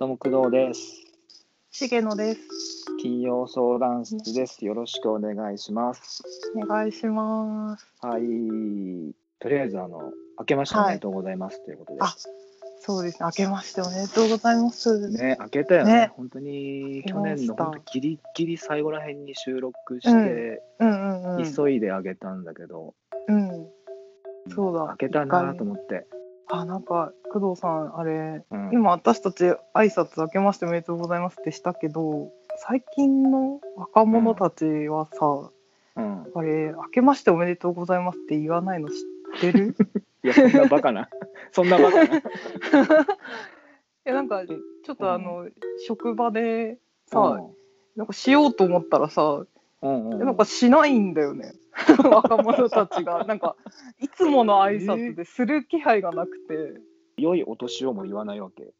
どうも工藤です。重野です。金曜相談室です。よろしくお願いします。お願いします。はい。とりあえず、あの、明けましておめでとうございますということで。あそうですね。明けましておめでとうございます。ね、明けたよね。ね本当に、去年の本当ギリギリ最後らへんに収録して、うんうんうん。急いであげたんだけど、うん。そうだ明けたなと思って。あ、なんか工藤さんあれ、うん、今私たち挨拶明けましておめでとうございますってしたけど、最近の若者たちはさ、うん。あれ明けましておめでとうございますって言わないの知ってる？いや、そんなバカな。そんなバカな。いやなんかちょっとあの、職場でさ、なんかしようと思ったらさ、うん、うん。うんなんかしないんだよね。若者たちが。なんかいつもの挨拶でする気配がなくて、良いお年をも言わないわけ。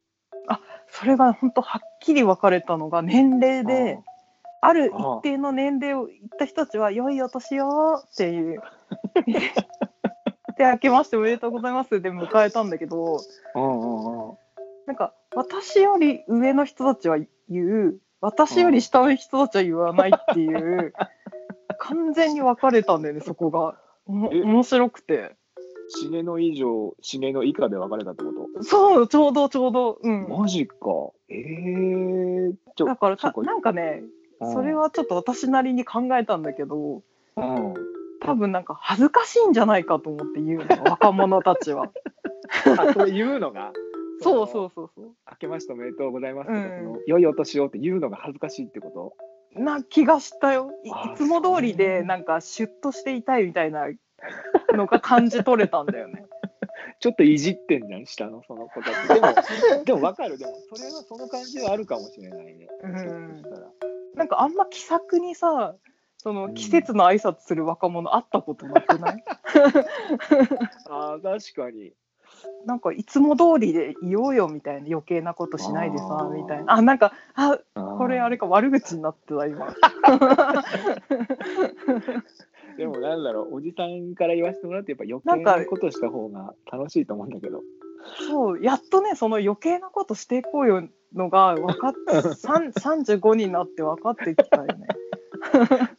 それが本当はっきり分かれたのが年齢であるああ一定の年齢を言った人たちは「良いお年を」っていう。で明けましておめでとうございます。で迎えたんだけど。うんうんうん。なんか私より上の人たちは言う。私より下の人たちは言わないっていう。完全に分かれたんだよねそこが。面白くて重の以上、重の以下で分かれたってこと？そうちょうどちょうど。うん。マジか。ええー。ちょだからたなんかねうん。それはちょっと私なりに考えたんだけどうん。多分なんか恥ずかしいんじゃないかと思って言うの 若者たちは。あ、それ言うのが？そうそうそうそう。明けましておめでとうございますとか、うん。その良いお年をって言うのが恥ずかしいってこと？な気がしたよ。いいあつも通りでなんかシュッとしていたいみたいなのが感じ取れたんだよね。ちょっといじってんじゃん、下のその子たち。でも、でも分かる。でも、それはその感じはあるかもしれないね。うん。なんかあんま気さくにさそうん。の季節の挨拶する若者会ったことなくない？ああ、確かに。なんかいつも通りでいようよみたいな余計なことしないでさみたいな。あなんかあこれあれか悪口になってた今でもなんだろう、おじさんから言わせてもらって、やっぱ余計なことした方が楽しいと思うんだけど。そうやっとねその余計なことしていこうよのが分かっ 3 35になって分かってきたよね。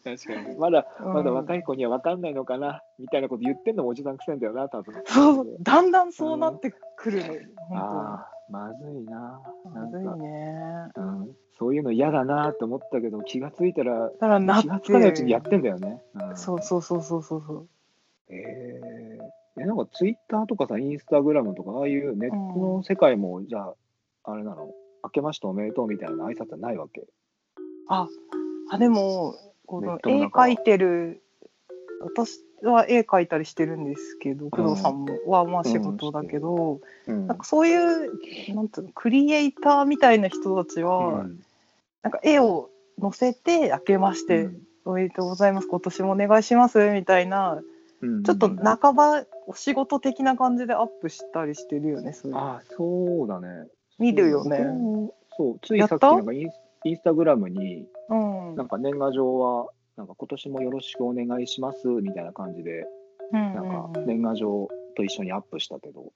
確かに。まだ、うんまだ若い子には分かんないのかな、みたいなこと言ってんのもおじさんくせえんだよな、多分。そうだんだんそうなってくるのよ本ああ、まずいな。まずいね。うん、そういうの嫌だなって思ったけど、気がついたら、だからな気がつかないうちにやってんだよね。うん、そうそうそうそうそうそう。えーえ、なんかツイッターとかさ、インスタグラムとか、ああいうネットの世界も、じゃあ、あれなの、明けましておめでとうみたいな挨拶はないわけ？ああでもこネの絵描いてる私は絵描いたりしてるんですけど工藤さんもはまあ仕事だけど、うん。なんかそういうなんていうのクリエイターみたいな人たちは、うん。なんか絵を載せて「明けましてうん。おめでとうございます今年もお願いします」みたいなうん。ちょっと半ばお仕事的な感じでアップしたりしてるよねそうあそうだね。見るよね。そうついさっきなんかインスインスタグラムに、うん。なんか年賀状は、なんか今年もよろしくお願いしますみたいな感じで、うんなんかうん。うん年賀状と一緒にアップしたけど、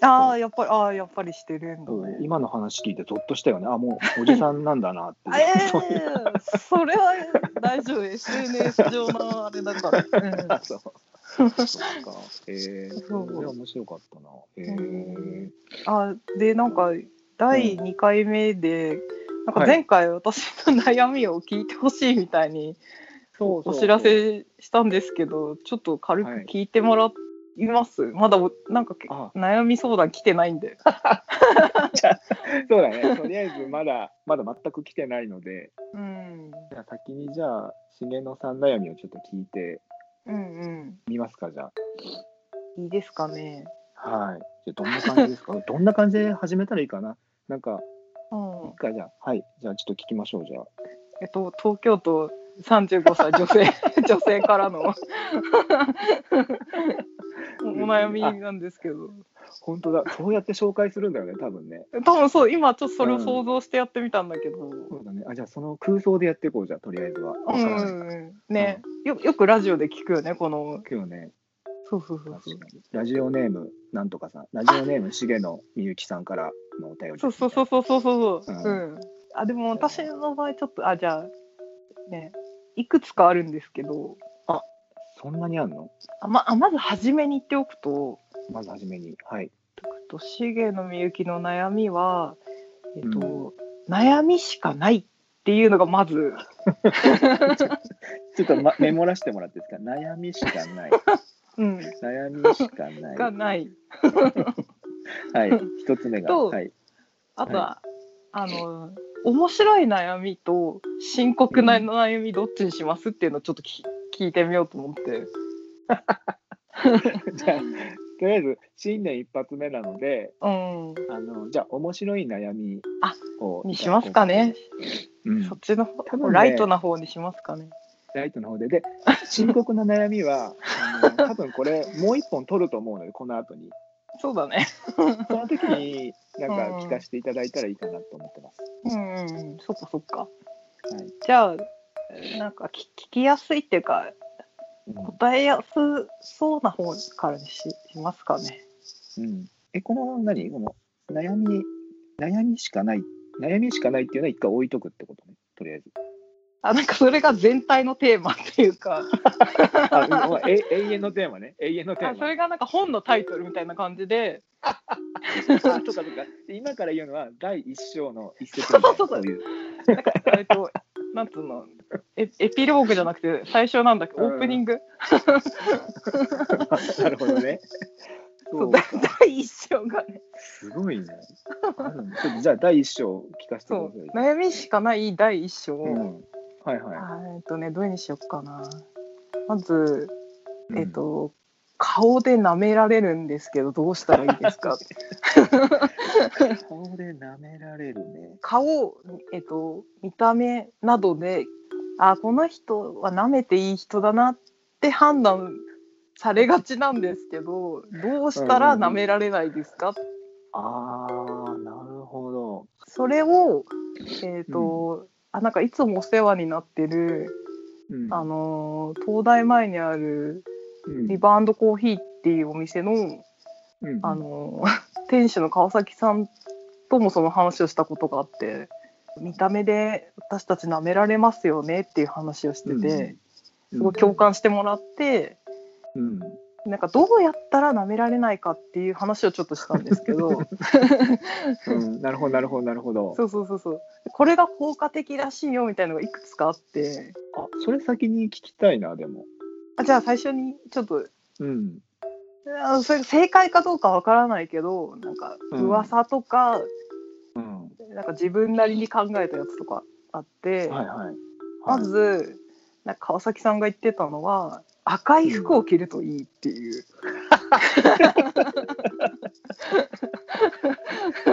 ああやっぱりああやっぱりしてるんだね。今の話聞いてゾッとしたよね。あ、もうおじさんなんだなってえそういう。えそれは大丈夫。SNS 上のあれだ。から、うん。あそう。か。えー、それは面白かったな。えうー、あでなんか第2回目で、なんかはい前回私の悩みを聞いてほしいみたいにそうお知らせしたんですけどちょっと軽く聞いてもらいます、まだおなんかあ。悩み相談来てないんで。そうだね。とりあえずまだ、まだ全く来てないので、うん。じゃあ先にじゃあ、重野さん悩みをちょっと聞いてうんみますか、じゃうんいいですかね。あ。はい。じゃあどんな感じですか？どんな感じで始めたらいいかな？なんか、うん。いいかじゃあ、はい。じゃあちょっと聞きましょう、じゃあ。えっと東京都35歳女性 女性からの お悩みなんですけど本当だ。そうやって紹介するんだよね、多分ね。多分そう今ちょっとそれを想像してやってみたんだけど、そうだね。あ、じゃあその空想でやっていこう、じゃあ、とりあえずは。うんうんうんね、よよくラジオで聞くよねこの今日ね、そうそうそう。ラジオネーム、なんとかさん。ラジオネーム、重野みゆきさんからのお便り。そうそうそうそうそうそう。うんうん。あ、でも私の場合ちょっと、あ、じゃあ、ね、いくつかあるんですけど、そんなにあんの？あまあまず初めに言っておくと、まずはじめに。はい。と重野みゆきの悩みは、えっと、悩みしかないっていうのがまず、ちょっと、ま、メモらせてもらっていいですか？悩みしかない。うん、悩みしかない。がない。はい。一つ目が。とはい。あとは、あの、面白い悩みと深刻な悩みどっちにしますっていうのをちょっとき聞いてみようと思って。じゃあ、とりあえず、新年一発目なので、うん。あの、じゃあ、面白い悩みあを。にしますかね。うんそっちの方、ねライトな方にしますかね。ライトの方で。で、深刻な悩みは、あの多分これ、もう一本取ると思うので、この後に。そうだね。その時に、なんか聞かせていただいたらいいかなと思ってます。うんうんうん、そっかそっか。はいじゃあ、なんか聞聞きやすいっていうか、うん答えやすそうな方からにししますかね。うん、え、この何？この悩み、悩みしかない、悩みしかないっていうのは一回置いとくってことね、とりあえず。あ、なんかそれが全体のテーマっていうか、永遠のテーマね、永遠のテーマ。あそれがなんか本のタイトルみたいな感じで、あ、そうかそうか。で今から言うのは第一章の一節そうそうそう。なんか、えっと、なんつうの、エエピローグじゃなくて、最初なんだっけ、オープニング、なるほどね。そそう。第一章がね、すごいね。じゃあ第一章聞かせてそください。う、悩みしかない第一章。うん。はいはい。あえっとね、どれにしよっかな。まず、うんえっ、と、顔で舐められるんですけど、どうしたらいいですか？顔で舐められるね。顔、えっ、と、見た目などで、あ、この人は舐めていい人だなって判断されがちなんですけど、どうしたら舐められないですか、ああ、なるほど。それを、えっ、と、あ、なんかいつもお世話になってる、うん。あのー東大前にあるうん。リバーコーヒーっていうお店の、うん。あの 店主の川崎さんともその話をしたことがあって見た目で私たち舐められますよねっていう話をしてて、すごい共感してもらって、うんなんかどうやったら舐められないかっていう話をちょっとしたんですけどうん、なるほど、なるほど、なるほど。そうそうそうそうこれが効果的らしいよみたいなのがいくつかあってあ、それ先に聞きたいな、でも。あじゃあ最初にちょっとうん。あそれ正解かどうかわからないけどなんかうん噂とか、うん。なんか自分なりに考えたやつとかあって、はいはい。まず、なんか川崎さんが言ってたのは赤い服を着るといいっていう、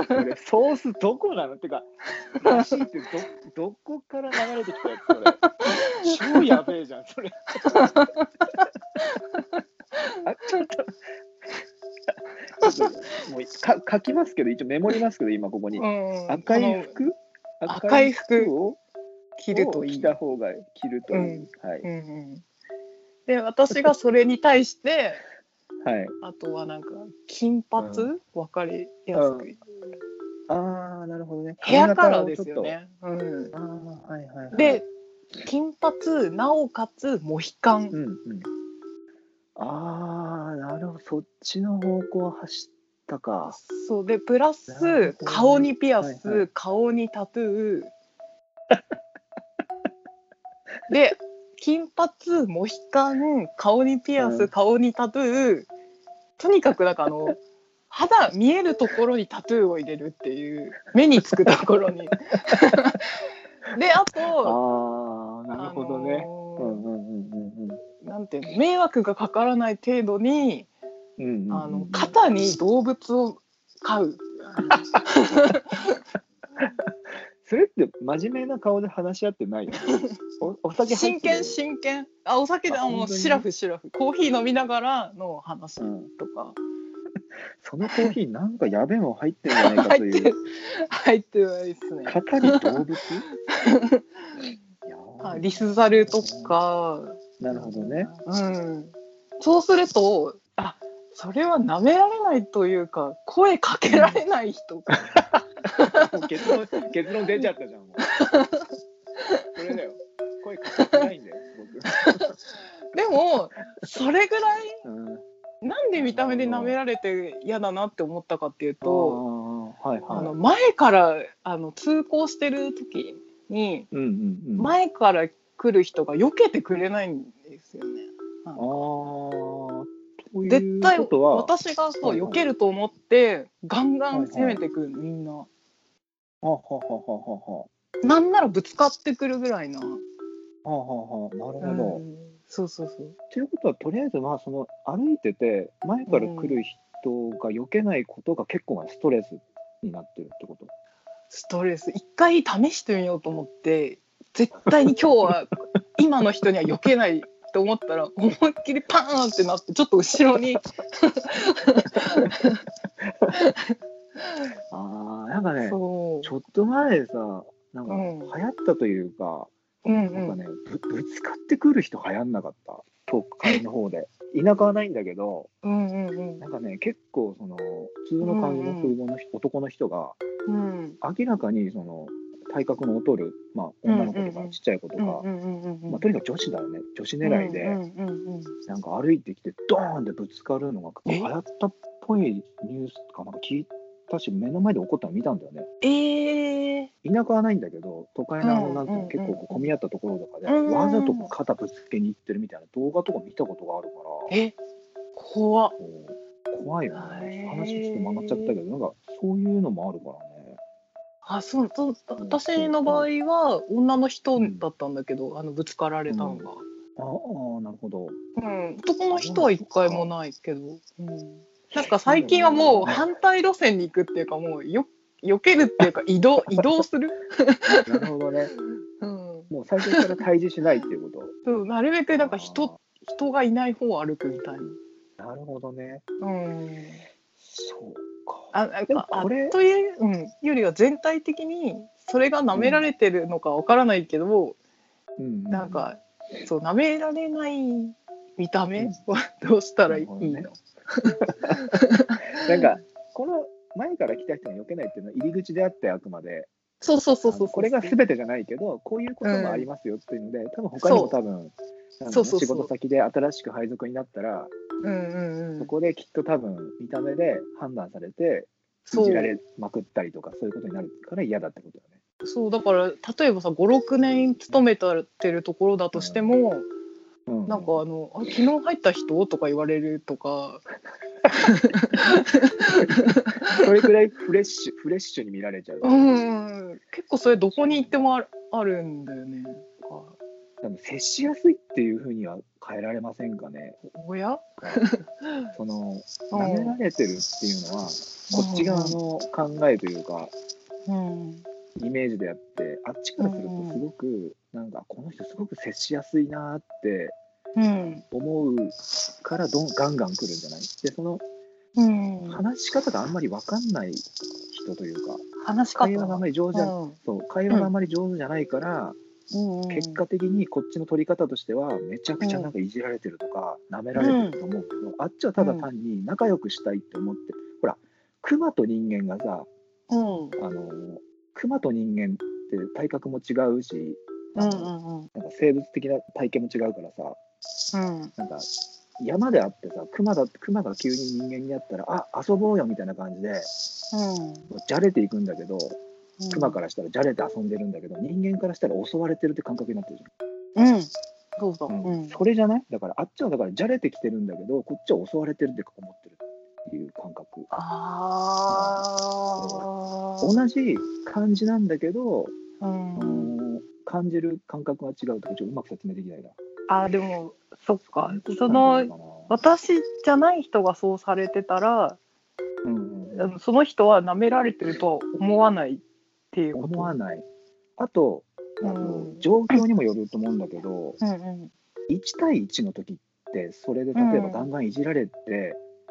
これソースどこなの？ってか、らしいってど、どこから流れてきたやつ、それ。超やべえじゃん、それ。あ、ちょっと。もうか書きますけど、一応メモりますけど、今ここに。うん赤い服？赤い服を着るといい着。た方が着るといい。はい。うんうん、で私がそれに対して はい。あとはなんか金髪、う分かりやすく、ああ、なるほどね。ヘアカラーですよね。うん。ああ、はいはい、はい。で、金髪なおかつモヒカン、うんうん。ああ、なるほど。そっちの方向走ったか。そうでプラス顔にピアス、はいはい顔にタトゥー で金髪モヒカン顔にピアス、うん顔にタトゥーとにかくなんかあの 肌見えるところにタトゥーを入れるっていう目につくところに であとああ、なるほどね。んうんうんうんなんていうの迷惑がかからない程度にうん。うんうんうんあの肩に動物を飼う。真面目な顔で話し合ってないよね。おお酒真剣真剣。あお酒であもうシラフシラフ。コーヒー飲みながらの話。うん。とか、そのコーヒーなんかやべえもん入ってんじゃないかという。入ってないですね。型に動物？あリスザルとか。なるほどね。うん。そうするとあそれは舐められないというか声かけられない人。か、もう結論結論出ちゃったじゃんもう。それだよ。声かけてないんだよでもそれぐらい僕、うん、なんで見た目で舐められて嫌だなって思ったかっていうとあーはいはい。あの前からあの通行してる時にうんうんうん。前から来る人が避けてくれないんですよね。あーという絶対私がそう避けると思ってガンガン攻めてくるみんな。ははははははなんならぶつかってくるぐらいな。はははなるほど。うんそうそうそう。ということはとりあえずまあその歩いてて前から来る人が避けないことが結構なストレスになってるってこと？ストレス一回試してみようと思って絶対に今日は今の人には避けないと思ったら思いっきりパーンってなってちょっと後ろに。ああなんかねそちょっと前さなんかうん。流行ったというか、う。うんうん。なんかねぶぶつかってくる人流行んなかった。遠く海の方で。田舎はないんだけどうんうんうん。なんかね結構その普通の感じの風貌の人、男の人がうん。明らかにその体格の劣る、まあ、女の子とかちっちゃい子とか、まあ、とにかく女子だよね。女子狙いで、なんか歩いてきてドーンってぶつかるのがえ？流行ったっぽいニュースとかなんか聞いたし目の前で起こったの見たんだよね。ええ田舎はないんだけど都会のあのうんなんていうのうん結構混み合ったところとかでうんわざと肩ぶつけに行ってるみたいな動画とか見たことがあるから。え？怖怖いよね。話ちょっと曲がっちゃったけどなんかそういうのもあるからねあそうそう私の場合は女の人だったんだけど、あのぶつかられたのが、ああなるほど。うん、男の人は一回もないけど、うん、なんか最近はもう反対路線に行くっていうかもうよ避けるっていうか移動 移動する、なるほどね。うん、もう最初から対峙しないっていうこと。そうなるべくなんか人人がいない方を歩くみたいな。るほどね。な。うん。そう。かあなんでもかあという、うん、よりは全体的にそれが舐められてるのかわからないけど、うん。なんかそう舐められない見た目はどうしたらいいの、な んかこの前から来た人に避けないっていうのは入り口であってあくまで。そうそうそうそうこれが全てじゃないけどこういうこともありますよっていうので、多分他にも多分仕事先で新しく配属になったらうんうんうんそこできっと多分見た目で判断されていそうじられまくったりとかそういうことになるから嫌だってことだね。そうだから例えばさ56年勤めてるところだとしても、うん、なんかあのあ「昨日入った人?」とか言われるとかそれくらいフレッシュフレッシュに見られちゃう。うん結構それどこに行ってもあるんだよね。多分接しやすいっていうふうには変えられませんかね。おや？その うん。舐められてるっていうのは、こっち側の考えというか、うん。イメージであって、あっちからするとうんうんすごく、なんかこの人すごく接しやすいなってうん。思うからどんガンガン来るんじゃない？で、そのうん、話し方があんまり分かんない人というか、話し方。会話があんまり上手じゃ、うん。そう会話があんまり上手じゃないから、うんうん結果的にこっちの取り方としてはめちゃくちゃなんかいじられてるとか、舐められてると思うけど、あっちはただ単に仲良くしたいって思って、ほら熊と人間がさうん。あの熊と人間って体格も違うし、うんうんあのなんか生物的な体型も違うからさうん。なんか山であってさ熊だ熊が急に人間になったらあ遊ぼうよみたいな感じでもうじゃれていくんだけどうん熊からしたらじゃれて遊んでるんだけど人間からしたら襲われてるって感覚になってるじうん。そうだ、ゃん、うん。それじゃない？だからあっちはだからじゃれてきてるんだけどこっちは襲われてるって思ってるっていう感覚。ああ同じ感じなんだけど、うあんの感じる感覚が違うとかちょっとうまく説明できないな。あでもそっか。そそうの私じゃない人がそうされてたらうんその人は舐められてるとは思わないっていう思わない。あと、あのうん。状況にもよると思うんだけど、うんうん。1対1の時って、それで例えばうん。ガンガンいじられて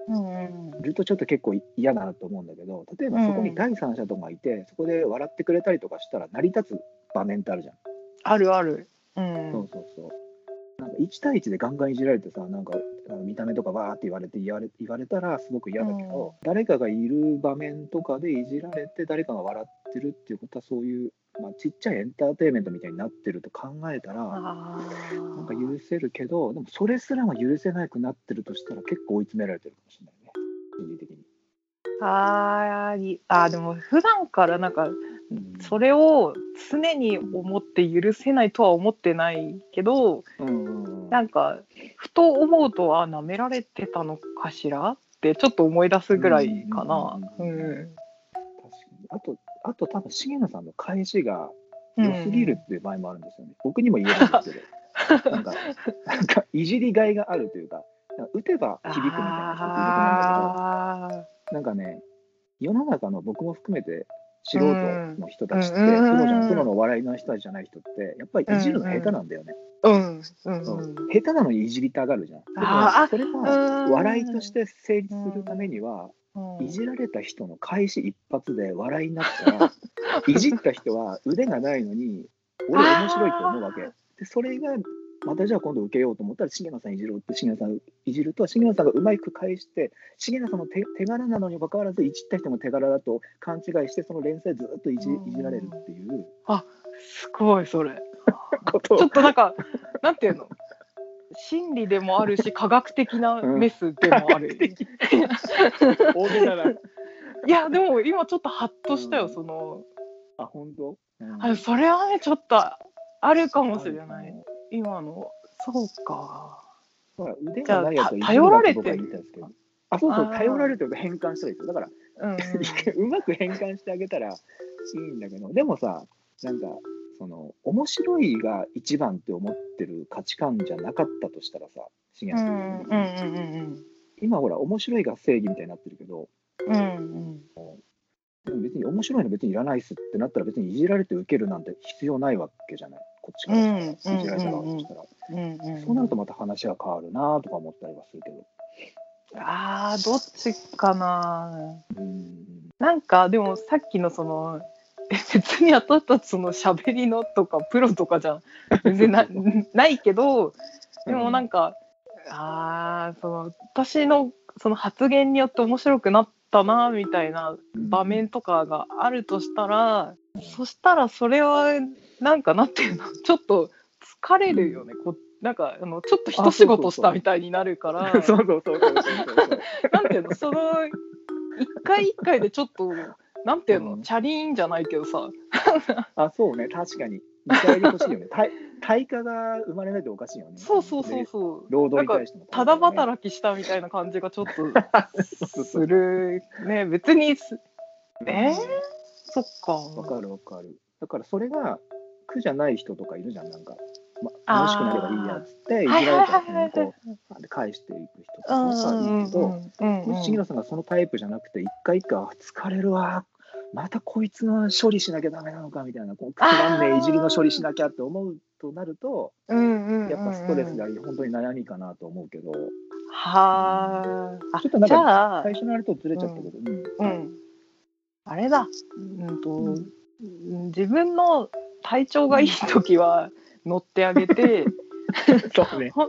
うんうん。るとちょっと結構嫌だなと思うんだけど、例えばそこに第三者とかいて、そこで笑ってくれたりとかしたら成り立つ場面ってあるじゃん。あるある。うん。そうそうそう。なんか1対1でガンガンいじられてさ、なんか見た目とかわーって言われて言われ言われたらすごく嫌だけど、誰かがいる場面とかでいじられて誰かが笑ってるっていうことはそういう、まあ、ちっちゃいエンターテインメントみたいになってると考えたらあなんか許せるけどでもそれすらも許せなくなってるとしたら結構追い詰められてるかもしれないね。心理的に。あーあーでも普段からなんかうん。それを常に思って許せないとは思ってないけどうんうんうん。なんかふと思うとあ舐められてたのかしら？ってちょっと思い出すぐらいかな。ううんん確かにあとあと多分重野さんの返しが良すぎるっていう場合もあるんですよね。僕にも言えるんですけど。なんかなんかいじりがいがあるというかなんか打てば響くみたいな人っていると思うんだけど。あなんかね、世の中の僕も含めて素人の人たちって、うんプロじゃうんんプロのお笑いの人たちじゃない人って、やっぱりいじるの下手なんだよね。ーうんうん。そう。うん下手なのにいじりたがるじゃん。でもあーそれはうん。笑いとして成立するためには、うんいじられた人の開始一発で笑いになったら、いじった人は腕がないのに、俺面白いと思うわけ。で、それが、またじゃあ今度受けようと思ったら、重野さんいじろうって重野さんいじると、重野さんがうまく返して、重野さんの手手柄なのにもかかわらず、いじった人の手柄だと勘違いして、その連載ずっといじいじられるっていう。すごいそれ。ちょっとなんかなんていうの？心理でもあるし 科学的なメスでもある。いやでも今ちょっとハッとしたよ、うん。その。あ、本当、うん。あそれはねちょっとあるかもしれない。今の。そうか。腕がないやつ頼られてる。あ、そうそう、頼られてると変換したらいいですよ。だから、うんうん。うまく変換してあげたらいいんだけど、でもさ、なんか、その、面白いが一番って思ってる価値観じゃなかったとしたらさ、重う野さ今ほら、面白いが正義みたいになってるけど、うんうん別に面白いの別にいらないっすってなったら別にいじられて受けるなんて必要ないわけじゃない。こっちからいじられた側としたら。うんうんうんそうなるとまた話が変わるなとか思ったりはするけど。あーどっちかなうん。なんかでもさっきのそのえ別に私たちその喋りのとかプロとかじゃ全然な ないけどでもなんか、あーその私のその発言によって面白くなったなみたいな場面とかがあるとしたら、そしたらそれはなんかなんていうの ちょっと疲れるよね、こなんかあのちょっと一仕事したみたいになるから。そうそうそう。なんていうのその一回一回でちょっとなんていうの、うんチャリーンじゃないけどさあ、そうね、確かに。見返り欲しいよね。対対価が生まれないとおかしいよね。そうそうそうでそう労働に対しても。ただ働きしたみたいな感じがちょっと するね別にすえー、そっわかかるわかる。だからそれが苦じゃない人とかいるじゃん、なんか。ま、あー。楽しくなればいいやっつって、いはいじられたらこう、で返していく人とかうんさ、いいけど、うんもし重野さんがそのタイプじゃなくて、一回一回、あ疲れるわ、またこいつの処理しなきゃダメなのかみたいな、こうくだんねえいじりの処理しなきゃって思うとなると、やっぱストレスであり、本当に悩みかなと思うけど、はあちょっとなんか最初のあれとずれちゃったけど、うん。うん。あれだ。うんと、うんうん。自分の体調がいい時は乗ってあげて そうね。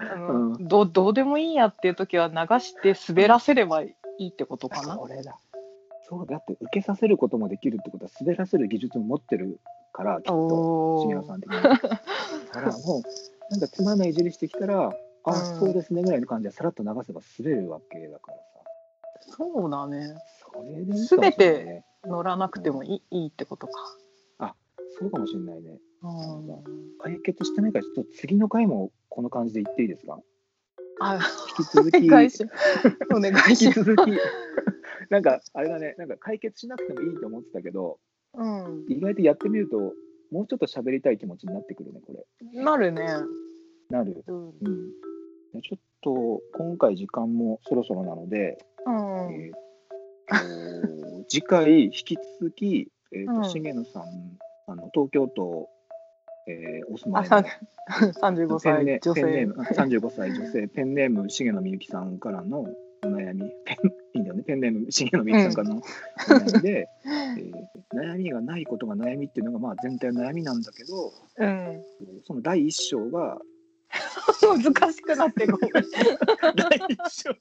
あの、うんどうどうでもいいやっていう時は流して滑らせればいいってことかな。それだ。そうだって受けさせることもできるってことは滑らせる技術も持ってるからきっとお重野さん的に。だからもうなんかつまんないいじりしてきたら、あ、うんそうですねぐらいの感じでさらっと流せば滑るわけだからさ。そうだね。それでいいかもしれないね。乗らなくてもいい,、いいってことか。そうかもしれないね。うん、解決してないからちょっと次の回もこの感じで言っていいですか？あ引き続き。お願いしお願い引しき続き。なんかあれだね、なんか解決しなくてもいいと思ってたけど、うん、意外とやってみると、もうちょっと喋りたい気持ちになってくるね、これ。なるね。なる。うんうん。でちょっと、今回時間もそろそろなので、うんえーと次回、引き続き、えーとうん重野さん、あの東京都、えーお住まあいの。さん 35歳女性。ペンネーム。35歳女性、ペンネーム重野みゆきさんからのお悩み、ペンいいんだよね、ペンネーム重野みゆきさんからのお悩みで、えー悩みがないことが悩みっていうのがまあ全体の悩みなんだけど、うん、その第一章が、難しくなってごめん。第一章が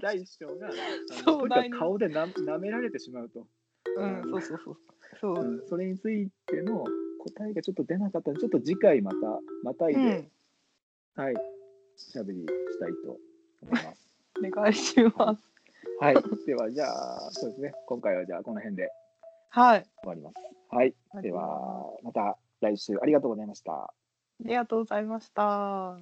第一章があの壮大に。とにかく顔でな舐められてしまうと、うん、そうそうそう。そうう。ん、それについての答えがちょっと出なかったのでちょっと次回またまたいで、うん、はいしゃべりしたいと思います。お願いします。はい、ではじゃあそうですね今回はじゃあこの辺ではい。終わります。はい、ではまた来週ありがとうございました。ありがとうございました。